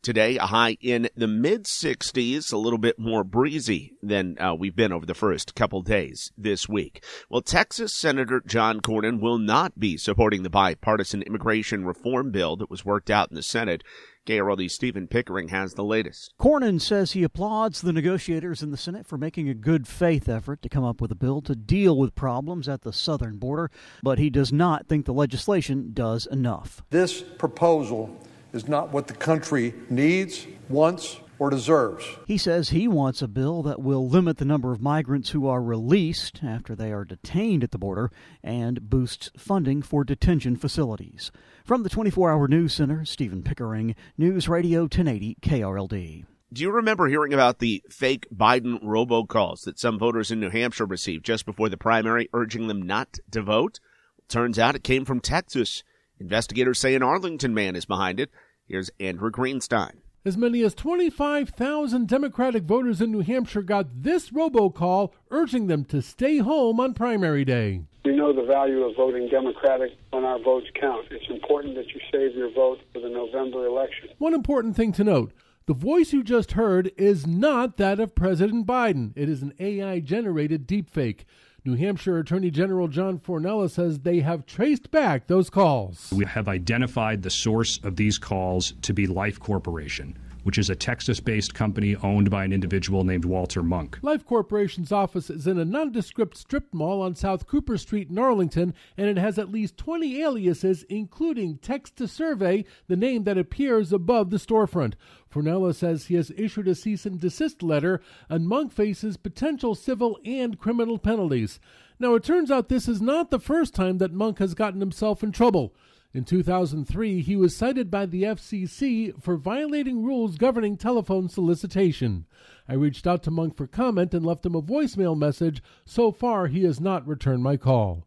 Today, a high in the mid 60s, a little bit more breezy than uh, we've been over the first couple days this week. Well, Texas Senator John Cornyn will not be supporting the bipartisan immigration reform bill that was worked out in the Senate. KRLD Stephen Pickering has the latest. Cornyn says he applauds the negotiators in the Senate for making a good faith effort to come up with a bill to deal with problems at the southern border, but he does not think the legislation does enough. This proposal is not what the country needs, wants, or deserves. He says he wants a bill that will limit the number of migrants who are released after they are detained at the border and boosts funding for detention facilities. From the 24 Hour News Center, Stephen Pickering, News Radio 1080 KRLD. Do you remember hearing about the fake Biden robocalls that some voters in New Hampshire received just before the primary, urging them not to vote? Turns out it came from Texas. Investigators say an Arlington man is behind it. Here's Andrew Greenstein. As many as 25,000 Democratic voters in New Hampshire got this robocall urging them to stay home on primary day. We know the value of voting Democratic when our votes count. It's important that you save your vote for the November election. One important thing to note the voice you just heard is not that of President Biden, it is an AI generated deepfake. New Hampshire Attorney General John Formella says they have traced back those calls. We have identified the source of these calls to be Life Corporation which is a Texas based company owned by an individual named Walter Monk. Life Corporation's office is in a nondescript strip mall on South Cooper Street in Arlington, and it has at least 20 aliases, including Text to Survey, the name that appears above the storefront. Formella says he has issued a cease and desist letter, and Monk faces potential civil and criminal penalties. Now, it turns out this is not the first time that Monk has gotten himself in trouble. In 2003, he was cited by the FCC for violating rules governing telephone solicitation. I reached out to Monk for comment and left him a voicemail message. So far, he has not returned my call.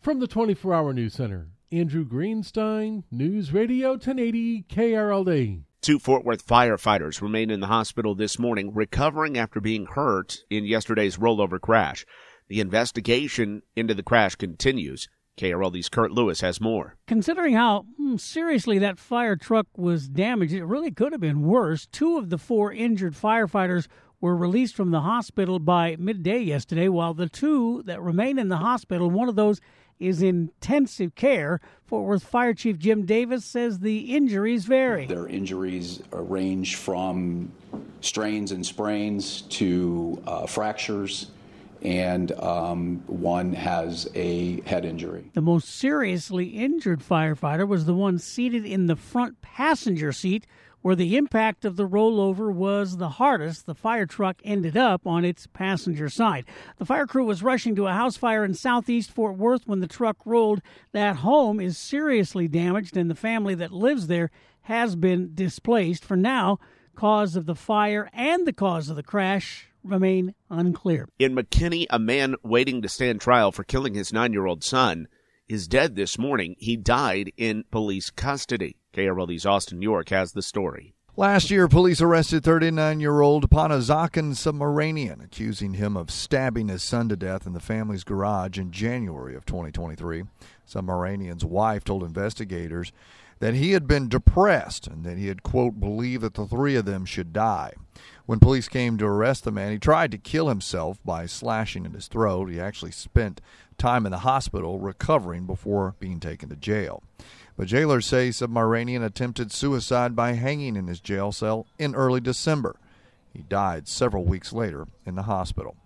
From the 24 Hour News Center, Andrew Greenstein, News Radio 1080 KRLD. Two Fort Worth firefighters remain in the hospital this morning, recovering after being hurt in yesterday's rollover crash. The investigation into the crash continues. KRLD's Kurt Lewis has more. Considering how hmm, seriously that fire truck was damaged, it really could have been worse. Two of the four injured firefighters were released from the hospital by midday yesterday, while the two that remain in the hospital, one of those is in intensive care. Fort Worth Fire Chief Jim Davis says the injuries vary. Their injuries range from strains and sprains to uh, fractures and um, one has a head injury. The most seriously injured firefighter was the one seated in the front passenger seat, where the impact of the rollover was the hardest. The fire truck ended up on its passenger side. The fire crew was rushing to a house fire in southeast Fort Worth when the truck rolled. That home is seriously damaged, and the family that lives there has been displaced. For now, cause of the fire and the cause of the crash remain unclear. In McKinney, a man waiting to stand trial for killing his nine year old son is dead this morning. He died in police custody. KRLD's Austin York has the story. Last year, police arrested 39 year old Panazakan Subramanian, accusing him of stabbing his son to death in the family's garage in January of 2023. Subramanian's wife told investigators that he had been depressed and that he had, quote, believed that the three of them should die. When police came to arrest the man, he tried to kill himself by slashing at his throat. He actually spent time in the hospital recovering before being taken to jail. But jailers say Subramanian attempted suicide by hanging in his jail cell in early December. He died several weeks later in the hospital.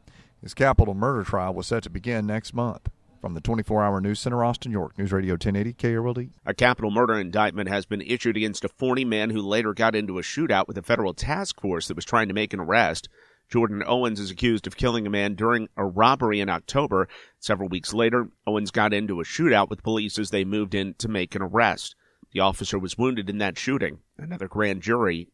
His capital murder trial was set to begin next month. From the 24 hour news center, Austin, York, News Radio 1080 KRLD. A capital murder indictment has been issued against a 40 man who later got into a shootout with a federal task force that was trying to make an arrest. Jordan Owens is accused of killing a man during a robbery in October. Several weeks later, Owens got into a shootout with police as they moved in to make an arrest. The officer was wounded in that shooting. Another grand jury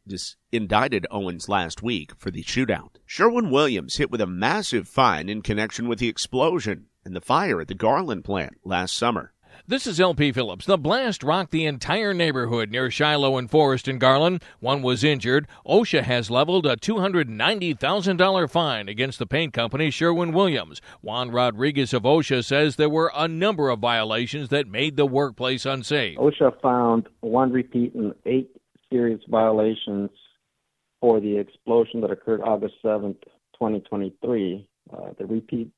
indicted Owens last week for the shootout. Sherwin Williams hit with a massive fine in connection with the explosion and the fire at the Garland plant last summer. This is LP Phillips. The blast rocked the entire neighborhood near Shiloh and Forest in Garland. One was injured. OSHA has leveled a $290,000 fine against the paint company Sherwin Williams. Juan Rodriguez of OSHA says there were a number of violations that made the workplace unsafe. OSHA found one repeat and eight serious violations for the explosion that occurred August 7th, 2023. Uh, the repeat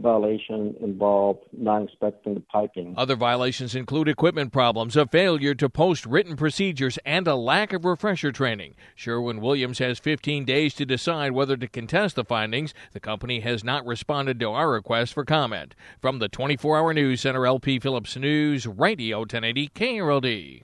violation involved not inspecting the piping. Other violations include equipment problems, a failure to post written procedures, and a lack of refresher training. Sherwin Williams has 15 days to decide whether to contest the findings. The company has not responded to our request for comment. From the 24 hour news center, LP Phillips News, Radio 1080 KRLD.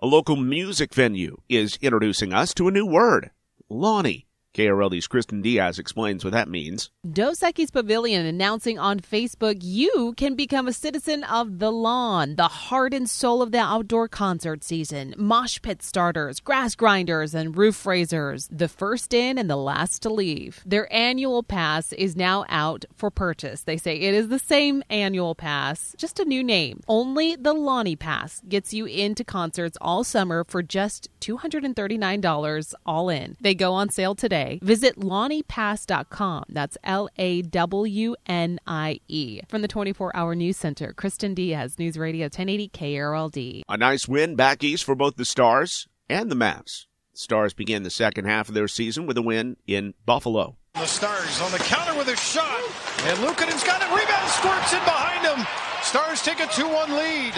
A local music venue is introducing us to a new word, Lawnie. KRLD's Kristen Diaz explains what that means. Dos Equis Pavilion announcing on Facebook you can become a citizen of the lawn, the heart and soul of the outdoor concert season. Mosh pit starters, grass grinders, and roof raisers. The first in and the last to leave. Their annual pass is now out for purchase. They say it is the same annual pass, just a new name. Only the Lawnie Pass gets you into concerts all summer for just $239 all in. They go on sale today today. Visit LawniePass.com. That's L A W N I E. From the 24 Hour News Center, Kristen Diaz, News Radio 1080 KRLD. A nice win back east for both the Stars and the Mavs. Stars began the second half of their season with a win in Buffalo. The Stars on the counter with a shot, and Luukkonen's got it. Rebound squirts in behind him. Stars take a 2-1 lead.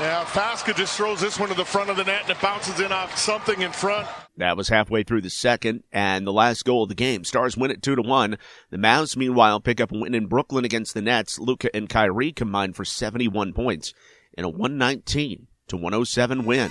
Yeah, Faksa just throws this one to the front of the net and it bounces in off something in front. That was halfway through the second and the last goal of the game. Stars win it 2-1. The Mavs meanwhile pick up a win in Brooklyn against the Nets. Luka and Kyrie combined for 71 points in a 119 to 107 win.